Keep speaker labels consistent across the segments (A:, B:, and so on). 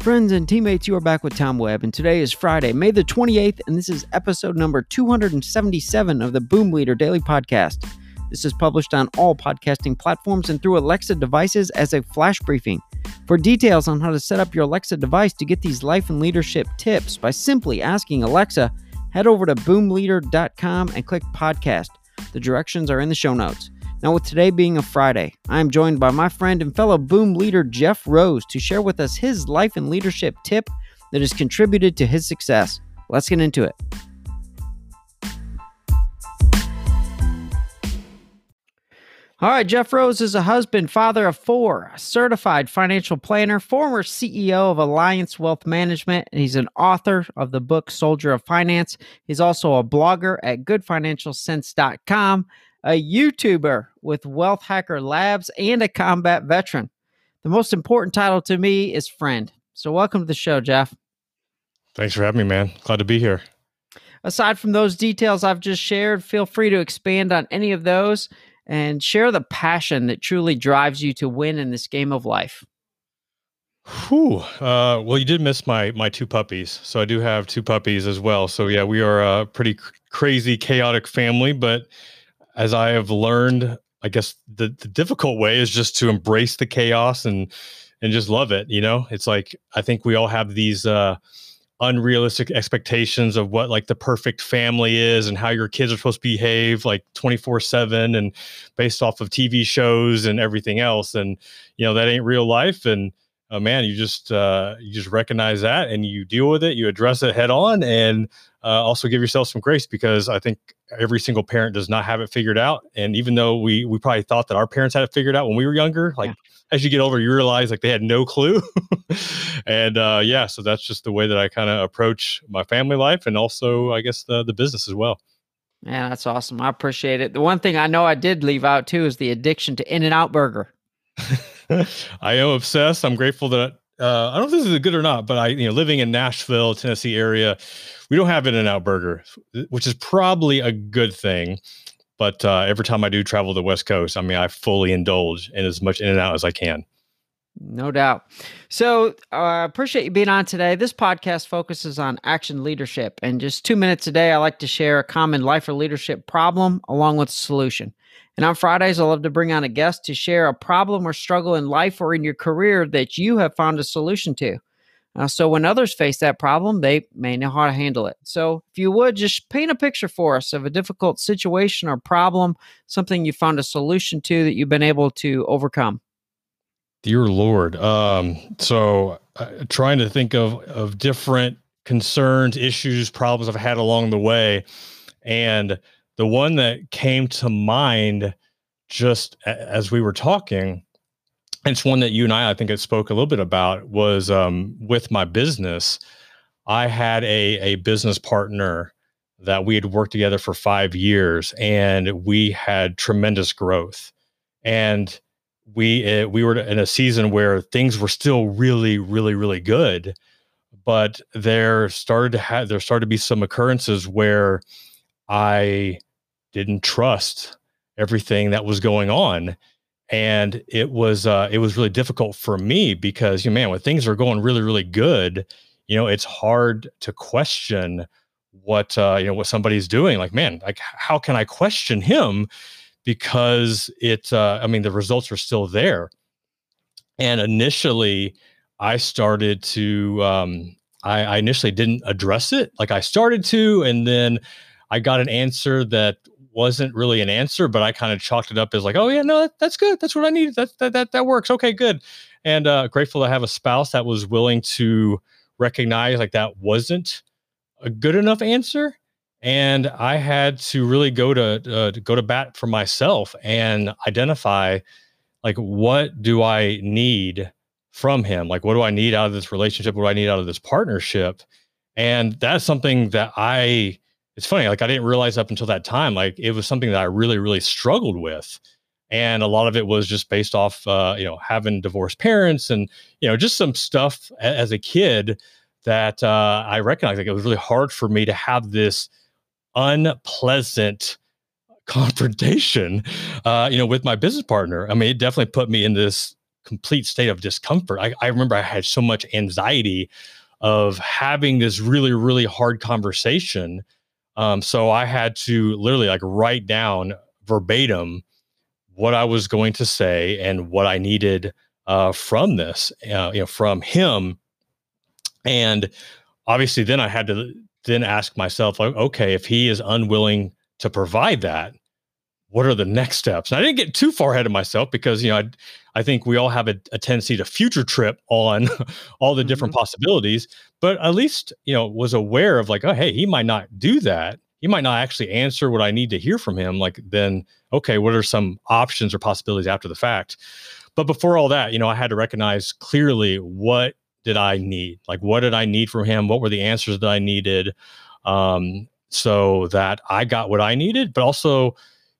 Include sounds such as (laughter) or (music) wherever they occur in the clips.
A: Friends and teammates, you are back with Tom Webb, and today is Friday, May the 28th, and this is episode number 277 of the Boom Leader Daily Podcast. This is published on all podcasting platforms and through Alexa devices as a flash briefing. For details on how to set up your Alexa device to get these life and leadership tips by simply asking Alexa, head over to boomleader.com and click podcast. The directions are in the show notes. Now, with today being a Friday, I am joined by my friend and fellow boom leader Jeff Rose to share with us his life and leadership tip that has contributed to his success. Let's get into it. All right, Jeff Rose is a husband, father of four, a certified financial planner, former CEO of Alliance Wealth Management, and he's an author of the book Soldier of Finance. He's also a blogger at goodfinancialcents.com a YouTuber with Wealth Hacker Labs, and a combat veteran. The most important title to me is friend. So, welcome to the show, Jeff.
B: Thanks for having me, man. Glad to be here.
A: Aside from those details I've just shared, feel free to expand on any of those and share the passion that truly drives you to win in this game of life.
B: Whew. Uh, well, you did miss my my two puppies, so I do have two puppies as well. So yeah, we are a pretty cr- crazy, chaotic family, but as I have learned, I guess the, the difficult way is just to embrace the chaos and and just love it. You know, it's like I think we all have these uh, unrealistic expectations of what like the perfect family is and how your kids are supposed to behave like 24 7 and based off of TV shows and everything else. And, you know, that ain't real life. And, uh, man, you just uh, you just recognize that and you deal with it, you address it head on, and uh, also give yourself some grace because I think every single parent does not have it figured out. And even though we we probably thought that our parents had it figured out when we were younger, like yeah. as you get older, you realize like they had no clue. (laughs) and uh, yeah, so that's just the way that I kind of approach my family life and also I guess the the business as well.
A: Yeah, that's awesome. I appreciate it. The one thing I know I did leave out too is the addiction to In-N-Out Burger. (laughs)
B: I am obsessed. I'm grateful that uh, I don't know if this is good or not, but I, you know, living in Nashville, Tennessee area, we don't have In-N-Out Burger, which is probably a good thing. But uh, every time I do travel the West Coast, I mean, I fully indulge in as much In-N-Out as I can.
A: No doubt. So I uh, appreciate you being on today. This podcast focuses on action leadership. And just two minutes a day, I like to share a common life or leadership problem along with a solution. And on Fridays, I love to bring on a guest to share a problem or struggle in life or in your career that you have found a solution to. Uh, so when others face that problem, they may know how to handle it. So if you would just paint a picture for us of a difficult situation or problem, something you found a solution to that you've been able to overcome.
B: Dear Lord. Um, so uh, trying to think of of different concerns, issues, problems I've had along the way. And the one that came to mind just as we were talking, it's one that you and I, I think, I spoke a little bit about was um, with my business. I had a a business partner that we had worked together for five years, and we had tremendous growth. And we uh, we were in a season where things were still really, really, really good, but there started to have there started to be some occurrences where I didn't trust everything that was going on. And it was uh, it was really difficult for me because you know, man when things are going really really good you know it's hard to question what uh, you know what somebody's doing. Like man like how can i question him? Because it uh, i mean the results are still there. And initially i started to um, I, I initially didn't address it. Like i started to and then i got an answer that wasn't really an answer, but I kind of chalked it up as like, oh yeah, no, that, that's good. That's what I needed. That that that, that works. Okay, good. And uh, grateful to have a spouse that was willing to recognize like that wasn't a good enough answer. And I had to really go to, uh, to go to bat for myself and identify like what do I need from him? Like what do I need out of this relationship? What do I need out of this partnership? And that's something that I it's funny like i didn't realize up until that time like it was something that i really really struggled with and a lot of it was just based off uh, you know having divorced parents and you know just some stuff as a kid that uh, i recognized like it was really hard for me to have this unpleasant confrontation uh, you know with my business partner i mean it definitely put me in this complete state of discomfort. I, I remember I had so much anxiety of having this really, really hard conversation. Um, so I had to literally like write down verbatim what I was going to say and what I needed uh, from this, uh, you know, from him. And obviously, then I had to then ask myself, like, okay, if he is unwilling to provide that, what are the next steps? And I didn't get too far ahead of myself because you know I, I think we all have a, a tendency to future trip on (laughs) all the different mm-hmm. possibilities, but at least you know was aware of like, oh hey, he might not do that. He might not actually answer what I need to hear from him. Like then, okay, what are some options or possibilities after the fact? But before all that, you know, I had to recognize clearly what did I need? Like what did I need from him? What were the answers that I needed? Um, so that I got what I needed, but also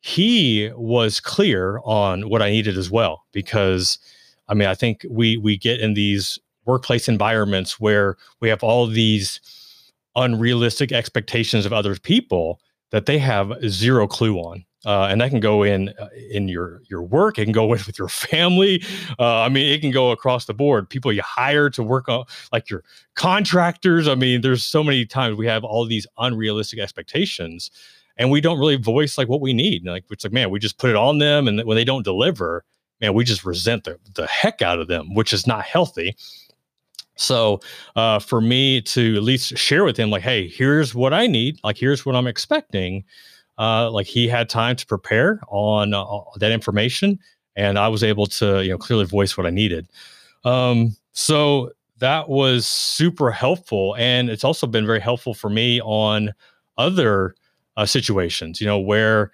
B: he was clear on what I needed as well. Because I mean, I think we we get in these workplace environments where we have all these unrealistic expectations of other people that they have zero clue on. Uh, and that can go in uh, in your your work. It can go with, (laughs) with your family. Uh, I mean, it can go across the board. People you hire to work on, like your contractors. I mean, there's so many times we have all these unrealistic expectations and we don't really voice like what we need. Like it's like, man, we just put it on them, and when they don't deliver, man, we just resent the the heck out of them, which is not healthy. So uh, for me to at least share with him, like, hey, here's what I need, like here's what I'm expecting. Uh, like he had time to prepare on uh, that information, and I was able to, you know, clearly voice what I needed. Um, so that was super helpful, and it's also been very helpful for me on other uh, situations, you know, where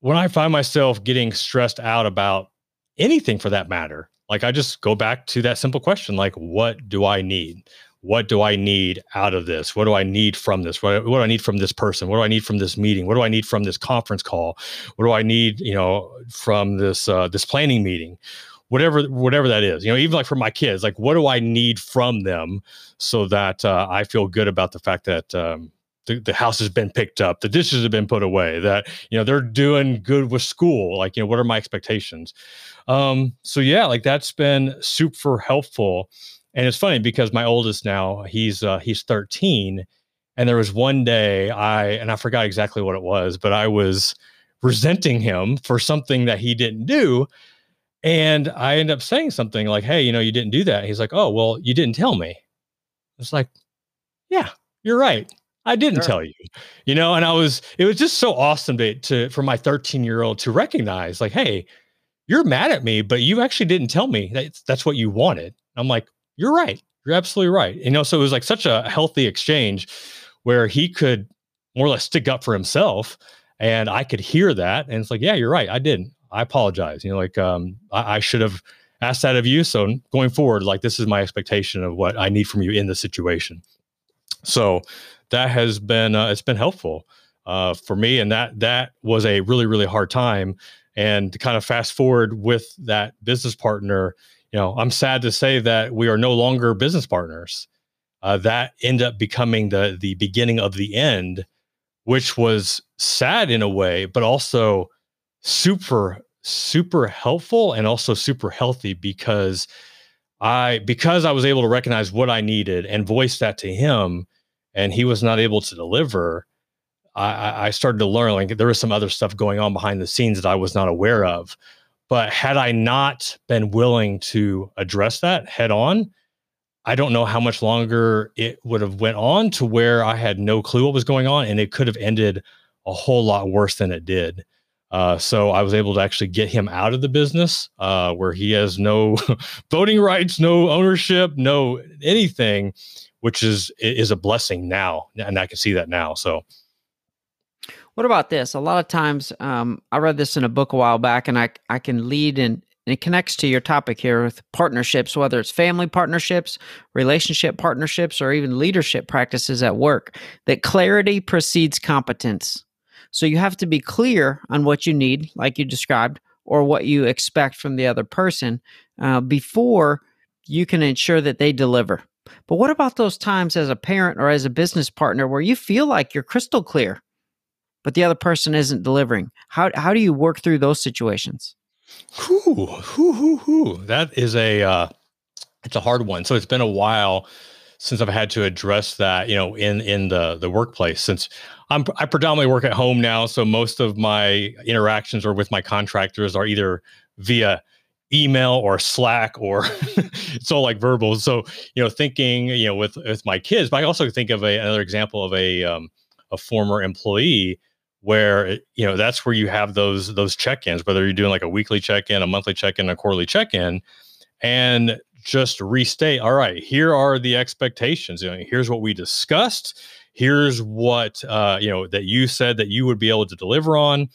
B: when I find myself getting stressed out about anything for that matter, like I just go back to that simple question like, what do I need? What do I need out of this? What do I need from this? What, what do I need from this person? What do I need from this meeting? What do I need from this conference call? What do I need, you know, from this uh, this planning meeting? Whatever whatever that is, you know, even like for my kids, like what do I need from them so that uh, I feel good about the fact that um, the, the house has been picked up, the dishes have been put away, that you know they're doing good with school. Like, you know, what are my expectations? Um, so yeah, like that's been super helpful. And it's funny because my oldest now, he's uh he's 13. And there was one day I and I forgot exactly what it was, but I was resenting him for something that he didn't do. And I end up saying something like, Hey, you know, you didn't do that. he's like, Oh, well, you didn't tell me. It's like, yeah, you're right. I didn't sure. tell you, you know, and I was, it was just so awesome to, to for my 13 year old to recognize, like, hey, you're mad at me, but you actually didn't tell me that that's what you wanted. I'm like, you're right. You're absolutely right. You know, so it was like such a healthy exchange where he could more or less stick up for himself. And I could hear that. And it's like, yeah, you're right. I didn't. I apologize. You know, like um, I, I should have asked that of you. So going forward, like this is my expectation of what I need from you in the situation. So that has been uh, it's been helpful uh, for me, and that that was a really really hard time. And to kind of fast forward with that business partner, you know, I'm sad to say that we are no longer business partners. Uh, that ended up becoming the the beginning of the end, which was sad in a way, but also super super helpful and also super healthy because I because I was able to recognize what I needed and voice that to him and he was not able to deliver, I, I started to learn like there was some other stuff going on behind the scenes that I was not aware of. But had I not been willing to address that head on, I don't know how much longer it would have went on to where I had no clue what was going on, and it could have ended a whole lot worse than it did. Uh, so I was able to actually get him out of the business uh, where he has no (laughs) voting rights, no ownership, no anything, which is is a blessing now, and I can see that now. So.
A: What about this? A lot of times, um, I read this in a book a while back, and I I can lead in and it connects to your topic here with partnerships, whether it's family partnerships, relationship partnerships, or even leadership practices at work, that clarity precedes competence. So you have to be clear on what you need, like you described, or what you expect from the other person uh, before you can ensure that they deliver. But what about those times as a parent or as a business partner where you feel like you're crystal clear, but the other person isn't delivering? How, how do you work through those situations?
B: Whew, whew, whew, whew. That is a uh, it's a hard one. So it's been a while since I've had to address that, you know, in in the the workplace. Since I'm I predominantly work at home now, so most of my interactions or with my contractors are either via email or Slack or (laughs) it's all like verbal. So you know, thinking you know with with my kids, but I also think of a, another example of a um, a former employee where you know that's where you have those those check-ins whether you're doing like a weekly check-in a monthly check-in a quarterly check-in and just restate all right here are the expectations you know here's what we discussed here's what uh, you know that you said that you would be able to deliver on.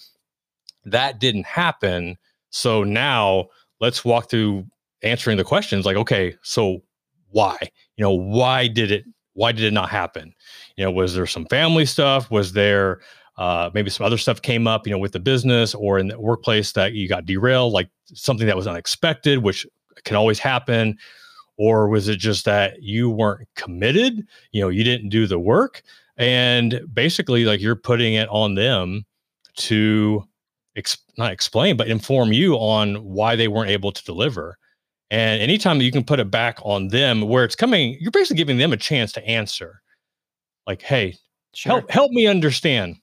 B: That didn't happen so now let's walk through answering the questions like okay so why? You know why did it why did it not happen? You know was there some family stuff? Was there uh, maybe some other stuff came up you know with the business or in the workplace that you got derailed like something that was unexpected which can always happen or was it just that you weren't committed? You know you didn't do the work and basically like you're putting it on them to ex- not explain but inform you on why they weren't able to deliver. And anytime that you can put it back on them where it's coming you're basically giving them a chance to answer. Like hey sure. help help me understand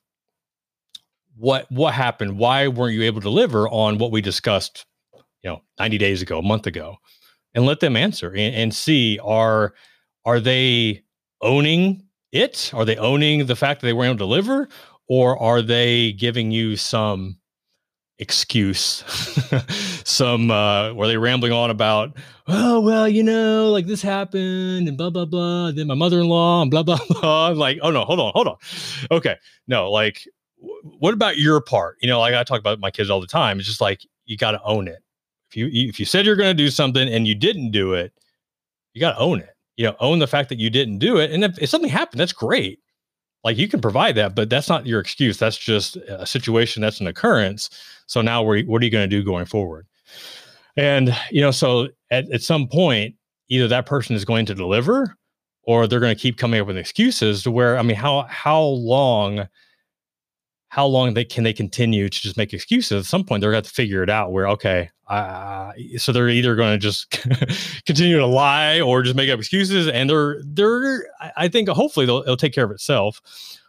B: what what happened? Why weren't you able to deliver on what we discussed you know 90 days ago a month ago and let them answer and, and see are are they owning it? Are they owning the fact that they weren't able to deliver or are they giving you some excuse (laughs) some uh were they rambling on about oh well you know like this happened and blah blah blah then my mother-in-law and blah (laughs) blah blah I'm like oh no hold on hold on. Okay no like what about your part? You know like i talk about my kids all the time it's just like you got to own it if you if you said you're going to do something and you didn't do it, you got to own it. You know, own the fact that you didn't do it. And if, if something happened, that's great. Like you can provide that, but that's not your excuse. That's just a situation. That's an occurrence. So now, what are you going to do going forward? And you know, so at, at some point, either that person is going to deliver, or they're going to keep coming up with excuses. To where, I mean, how how long? How long they can they continue to just make excuses? At some point they're going to have to figure it out where okay uh, so they're either going to just (laughs) continue to lie or just make up excuses and they're they're i think hopefully they'll, it'll take care of itself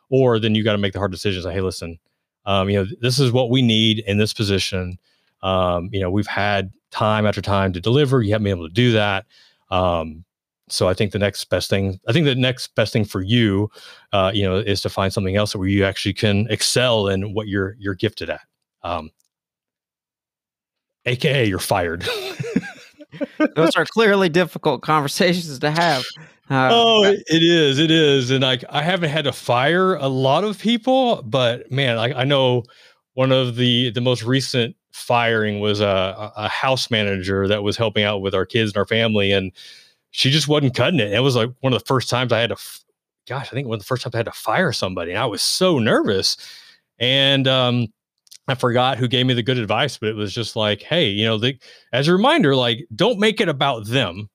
B: or then you got to make the hard decisions like hey listen um, you know this is what we need in this position. Um, you know we've had time after time to deliver. You haven't been able to do that. Um, so I think the next best thing, I think the next best thing for you, uh, you know, is to find something else where you actually can excel in what you're you're gifted at. Um, AKA, you're fired. (laughs)
A: Those are clearly difficult conversations to have.
B: Uh, oh, but- it is, it is, and like I haven't had to fire a lot of people, but man, I, I know one of the the most recent firing was a, a house manager that was helping out with our kids and our family, and she just wasn't cutting it. It was like one of the first times I had to, gosh, I think one of the first times I had to fire somebody. And I was so nervous. And um, I forgot who gave me the good advice, but it was just like, hey, you know, the, as a reminder, like, don't make it about them.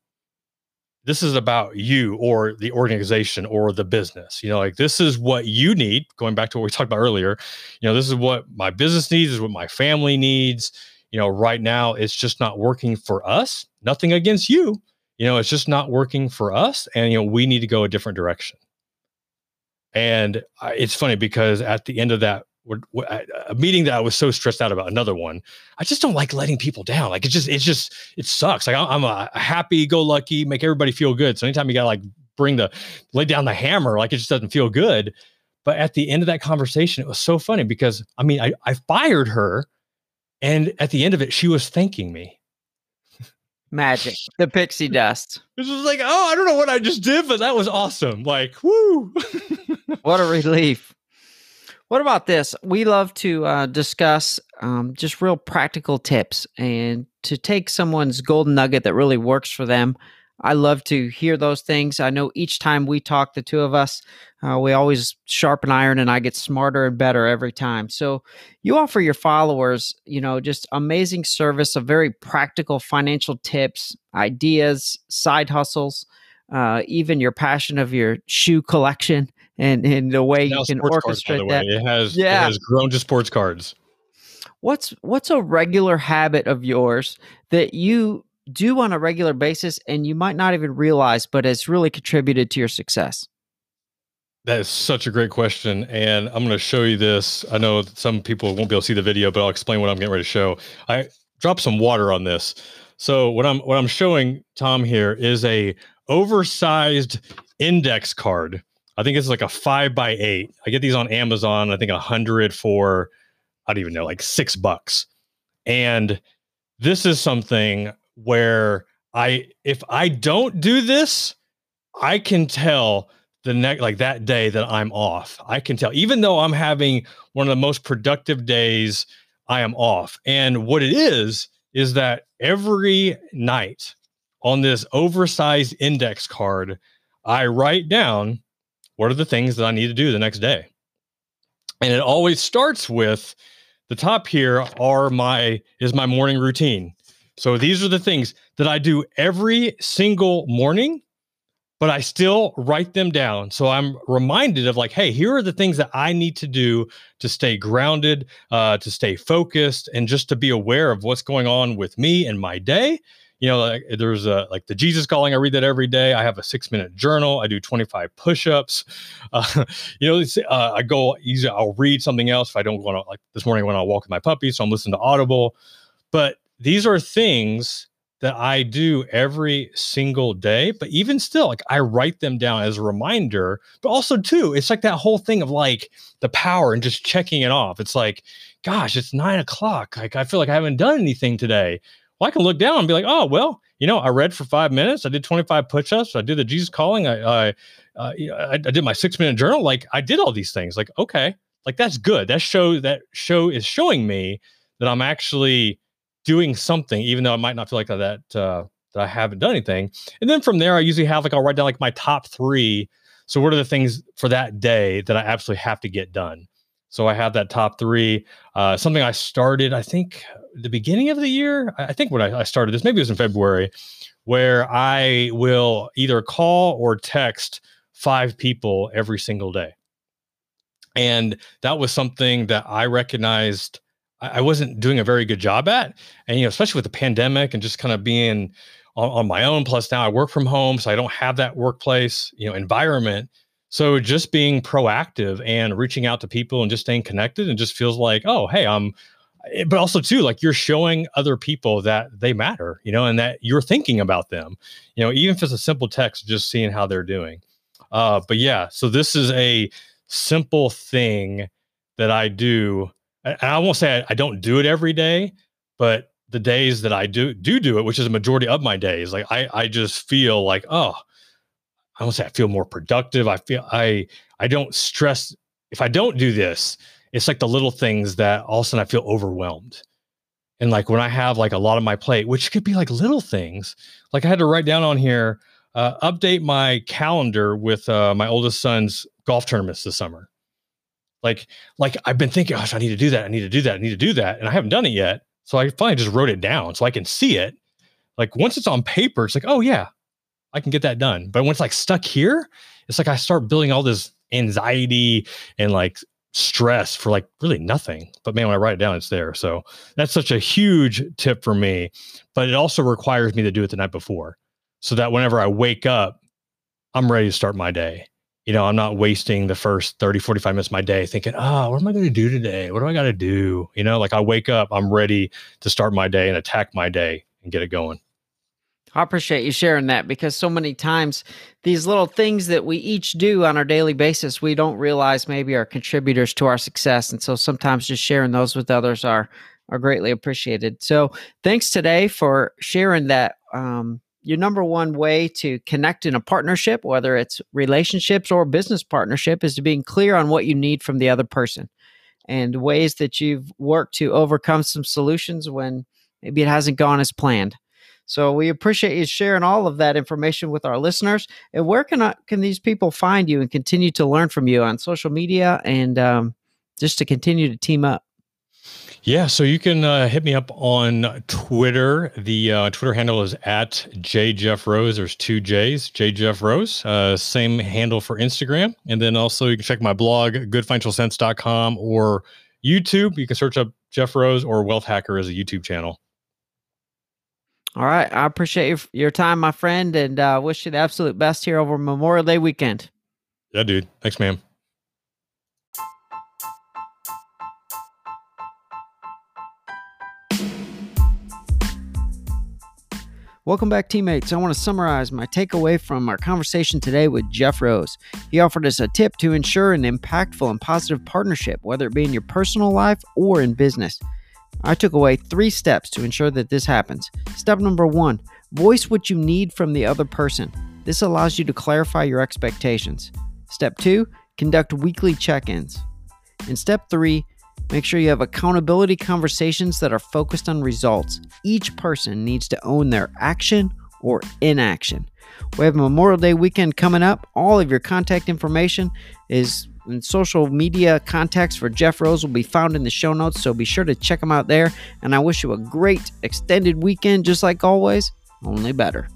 B: This is about you or the organization or the business. You know, like this is what you need. Going back to what we talked about earlier, you know, this is what my business needs, is what my family needs. You know, right now it's just not working for us. Nothing against you you know, it's just not working for us. And, you know, we need to go a different direction. And it's funny because at the end of that, a meeting that I was so stressed out about, another one, I just don't like letting people down. Like it just, it's just, it sucks. Like I'm a happy go lucky, make everybody feel good. So anytime you got to like bring the, lay down the hammer, like it just doesn't feel good. But at the end of that conversation, it was so funny because I mean, I, I fired her. And at the end of it, she was thanking me.
A: Magic, (laughs) the pixie dust.
B: This was like, oh, I don't know what I just did, but that was awesome. Like, woo! (laughs)
A: what a relief. What about this? We love to uh, discuss um, just real practical tips and to take someone's golden nugget that really works for them I love to hear those things. I know each time we talk, the two of us, uh, we always sharpen iron and I get smarter and better every time. So you offer your followers, you know, just amazing service of very practical financial tips, ideas, side hustles, uh, even your passion of your shoe collection and, and the way now you can orchestrate
B: cards, that. It has, yeah. it has grown to sports cards.
A: What's what's a regular habit of yours that you do on a regular basis and you might not even realize, but it's really contributed to your success?
B: That is such a great question. And I'm going to show you this. I know some people won't be able to see the video, but I'll explain what I'm getting ready to show. I dropped some water on this. So what I'm what I'm showing Tom here is a oversized index card. I think it's like a five by eight. I get these on Amazon. I think a hundred for I don't even know, like six bucks. And this is something where I if I don't do this, I can tell the next like that day that I'm off. I can tell even though I'm having one of the most productive days, I am off. And what it is is that every night on this oversized index card, I write down what are the things that I need to do the next day. And it always starts with the top here are my is my morning routine. So these are the things that I do every single morning, but I still write them down. So I'm reminded of like, hey, here are the things that I need to do to stay grounded, uh, to stay focused, and just to be aware of what's going on with me and my day. You know, like there's a like the Jesus calling. I read that every day. I have a six minute journal. I do 25 push ups. (laughs) Uh, you know, uh, I go easy. I'll read something else if I don't want to. Like this morning when I walk with my puppy, so I'm listening to Audible. But these are things that I do every single day. But even still, like I write them down as a reminder. But also, too, it's like that whole thing of like the power and just checking it off. It's like, gosh, it's nine o'clock. Like I feel like I haven't done anything today. Well, I can look down and be like, oh, well, you know, I read for five minutes. I did 25 push ups. I did the Jesus calling. I, I, uh, I, I did my six minute journal. Like I did all these things. Like, okay, like that's good. That show, that show is showing me that I'm actually doing something, even though I might not feel like that uh, that I haven't done anything. And then from there, I usually have like I'll write down like my top three. So what are the things for that day that I absolutely have to get done? So I have that top three. Uh, something I started, I think, the beginning of the year. I think when I, I started this, maybe it was in February, where I will either call or text five people every single day. And that was something that I recognized I wasn't doing a very good job at. And, you know, especially with the pandemic and just kind of being on, on, my own. Plus now I work from home, so I don't have that workplace, you know, environment. So just being proactive and reaching out to people and just staying connected and just feels like, oh, hey, I'm eh, but also too, like you're showing other people that they matter, you know, and that you're thinking about them, you know, even if it's a simple text, just seeing how they're doing. Uh, but yeah, so this is a simple thing that I do and I won't say I, I don't do it every day, but the days that I do do do it, which is a majority of my days, like I I just feel like oh, I won't say I feel more productive. I feel I I don't stress if I don't do this. It's like the little things that all of a sudden I feel overwhelmed. And like when I have like a lot on my plate, which could be like little things, like I had to write down on here, uh, update my calendar with uh, my oldest son's golf tournaments this summer. Like, like I've been thinking, gosh, I need to do that. I need to do that. I need to do that. And I haven't done it yet. So I finally just wrote it down so I can see it. Like once it's on paper, it's like, oh yeah, I can get that done. But when it's like stuck here, it's like I start building all this anxiety and like stress for like really nothing. But man, when I write it down, it's there. So that's such a huge tip for me. But it also requires me to do it the night before so that whenever I wake up, I'm ready to start my day you know, I'm not wasting the first 30, 45 minutes of my day thinking, oh, what am I going to do today? What do I got to do? You know, like I wake up, I'm ready to start my day and attack my day and get it going.
A: I appreciate you sharing that because so many times these little things that we each do on our daily basis, we don't realize maybe are contributors to our success. And so sometimes just sharing those with others are are greatly appreciated. So thanks today for sharing that um, your number one way to connect in a partnership, whether it's relationships or business partnership, is to being clear on what you need from the other person and ways that you've worked to overcome some solutions when maybe it hasn't gone as planned. So we appreciate you sharing all of that information with our listeners. And where can I, can these people find you and continue to learn from you on social media and um, just to continue to team up?
B: Yeah, so you can uh, hit me up on Twitter. The uh, Twitter handle is at jjeffrose. There's two J's, j jjeffrose. Uh, same handle for Instagram. And then also you can check my blog, goodfinancialcents.com or YouTube. You can search up Jeff Rose or Wealth Hacker as a YouTube channel.
A: All right. I appreciate your, your time, my friend, and uh, wish you the absolute best here over Memorial Day weekend.
B: Yeah, dude. Thanks, man.
A: Welcome back, teammates. I want to summarize my takeaway from our conversation today with Jeff Rose. He offered us a tip to ensure an impactful and positive partnership, whether it be in your personal life or in business. I took away three steps to ensure that this happens. Step number one voice what you need from the other person. This allows you to clarify your expectations. Step two conduct weekly check ins. And step three, Make sure you have accountability conversations that are focused on results. Each person needs to own their action or inaction. We have Memorial Day weekend coming up. All of your contact information is in social media contacts for Jeff Rose will be found in the show notes, so be sure to check them out there. And I wish you a great extended weekend, just like always, only better.